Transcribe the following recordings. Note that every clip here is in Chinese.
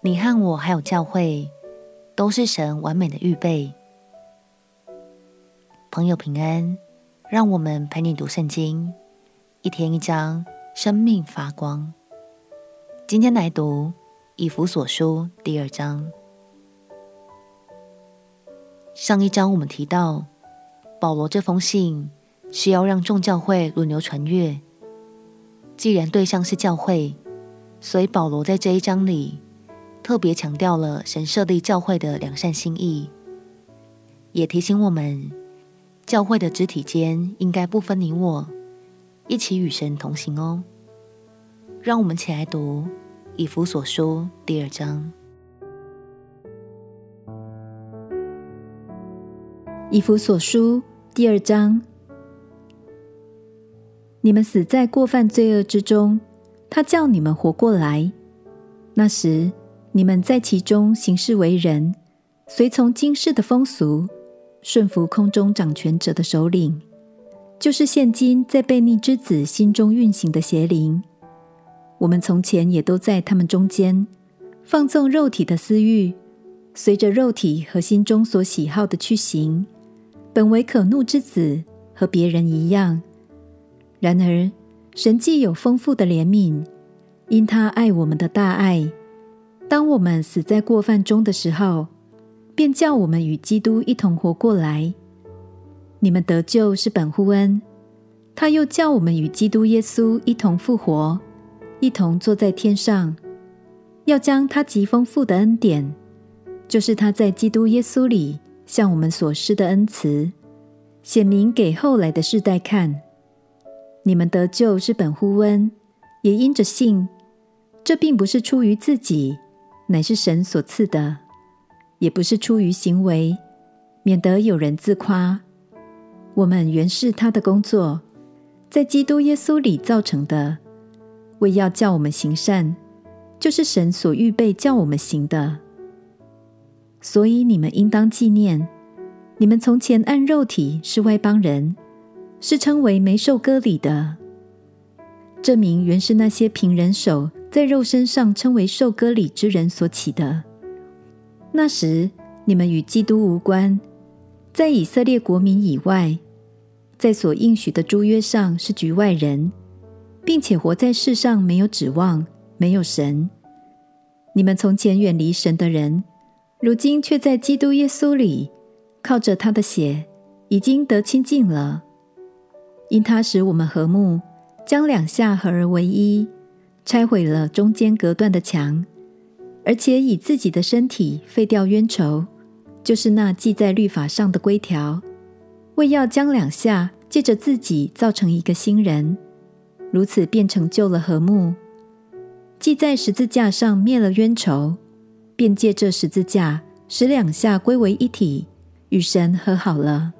你和我还有教会，都是神完美的预备。朋友平安，让我们陪你读圣经，一天一章，生命发光。今天来读以弗所书第二章。上一章我们提到，保罗这封信是要让众教会轮流传阅。既然对象是教会，所以保罗在这一章里特别强调了神设立教会的良善心意，也提醒我们，教会的肢体间应该不分你我，一起与神同行哦。让我们起来读以弗所书第二章。以弗所书第二章：你们死在过犯罪恶之中，他叫你们活过来。那时你们在其中行事为人，随从今世的风俗，顺服空中掌权者的首领，就是现今在悖逆之子心中运行的邪灵。我们从前也都在他们中间，放纵肉体的私欲，随着肉体和心中所喜好的去行。本为可怒之子，和别人一样。然而，神既有丰富的怜悯，因他爱我们的大爱，当我们死在过犯中的时候，便叫我们与基督一同活过来。你们得救是本乎恩，他又叫我们与基督耶稣一同复活，一同坐在天上，要将他极丰富的恩典，就是他在基督耶稣里。向我们所施的恩慈，显明给后来的世代看。你们得救是本乎恩，也因着信。这并不是出于自己，乃是神所赐的；也不是出于行为，免得有人自夸。我们原是他的工作，在基督耶稣里造成的，为要叫我们行善，就是神所预备叫我们行的。所以你们应当纪念，你们从前按肉体是外邦人，是称为没受割礼的。这名原是那些凭人手在肉身上称为受割礼之人所起的。那时你们与基督无关，在以色列国民以外，在所应许的诸约上是局外人，并且活在世上没有指望，没有神。你们从前远离神的人。如今却在基督耶稣里，靠着他的血，已经得亲近了。因他使我们和睦，将两下合而为一，拆毁了中间隔断的墙，而且以自己的身体废掉冤仇，就是那记在律法上的规条，为要将两下借着自己造成一个新人，如此便成就了和睦，既在十字架上灭了冤仇。便借这十字架，使两下归为一体，与神和好了，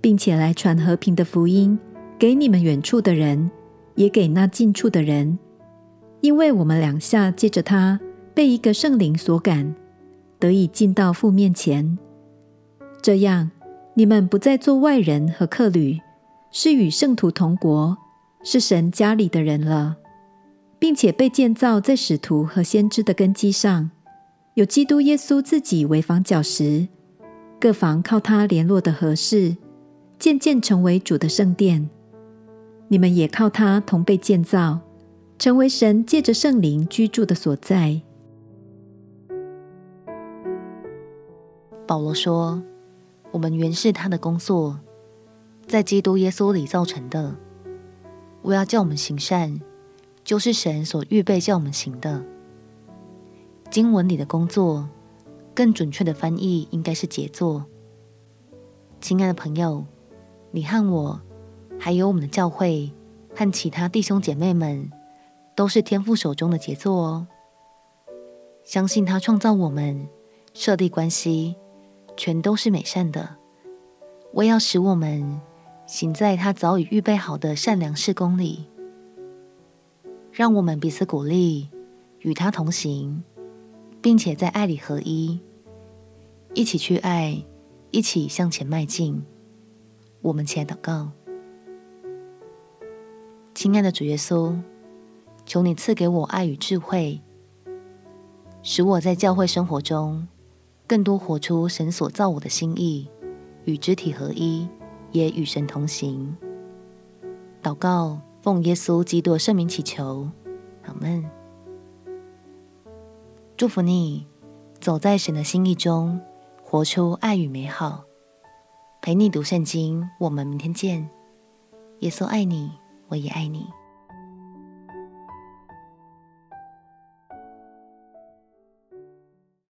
并且来传和平的福音给你们远处的人，也给那近处的人。因为我们两下借着他，被一个圣灵所感，得以进到父面前。这样，你们不再做外人和客旅，是与圣徒同国，是神家里的人了，并且被建造在使徒和先知的根基上。有基督耶稣自己为房角石，各房靠他联络的合适，渐渐成为主的圣殿。你们也靠他同被建造，成为神借着圣灵居住的所在。保罗说：“我们原是他的工作，在基督耶稣里造成的。为要叫我们行善，就是神所预备叫我们行的。”经文里的工作，更准确的翻译应该是杰作。亲爱的朋友，你和我，还有我们的教会和其他弟兄姐妹们，都是天父手中的杰作哦。相信他创造我们，设立关系，全都是美善的，为要使我们行在他早已预备好的善良事工里。让我们彼此鼓励，与他同行。并且在爱里合一，一起去爱，一起向前迈进。我们起来祷告，亲爱的主耶稣，求你赐给我爱与智慧，使我在教会生活中更多活出神所造我的心意，与肢体合一，也与神同行。祷告，奉耶稣基督圣名祈求，阿门。祝福你，走在神的心意中，活出爱与美好。陪你读圣经，我们明天见。耶稣爱你，我也爱你。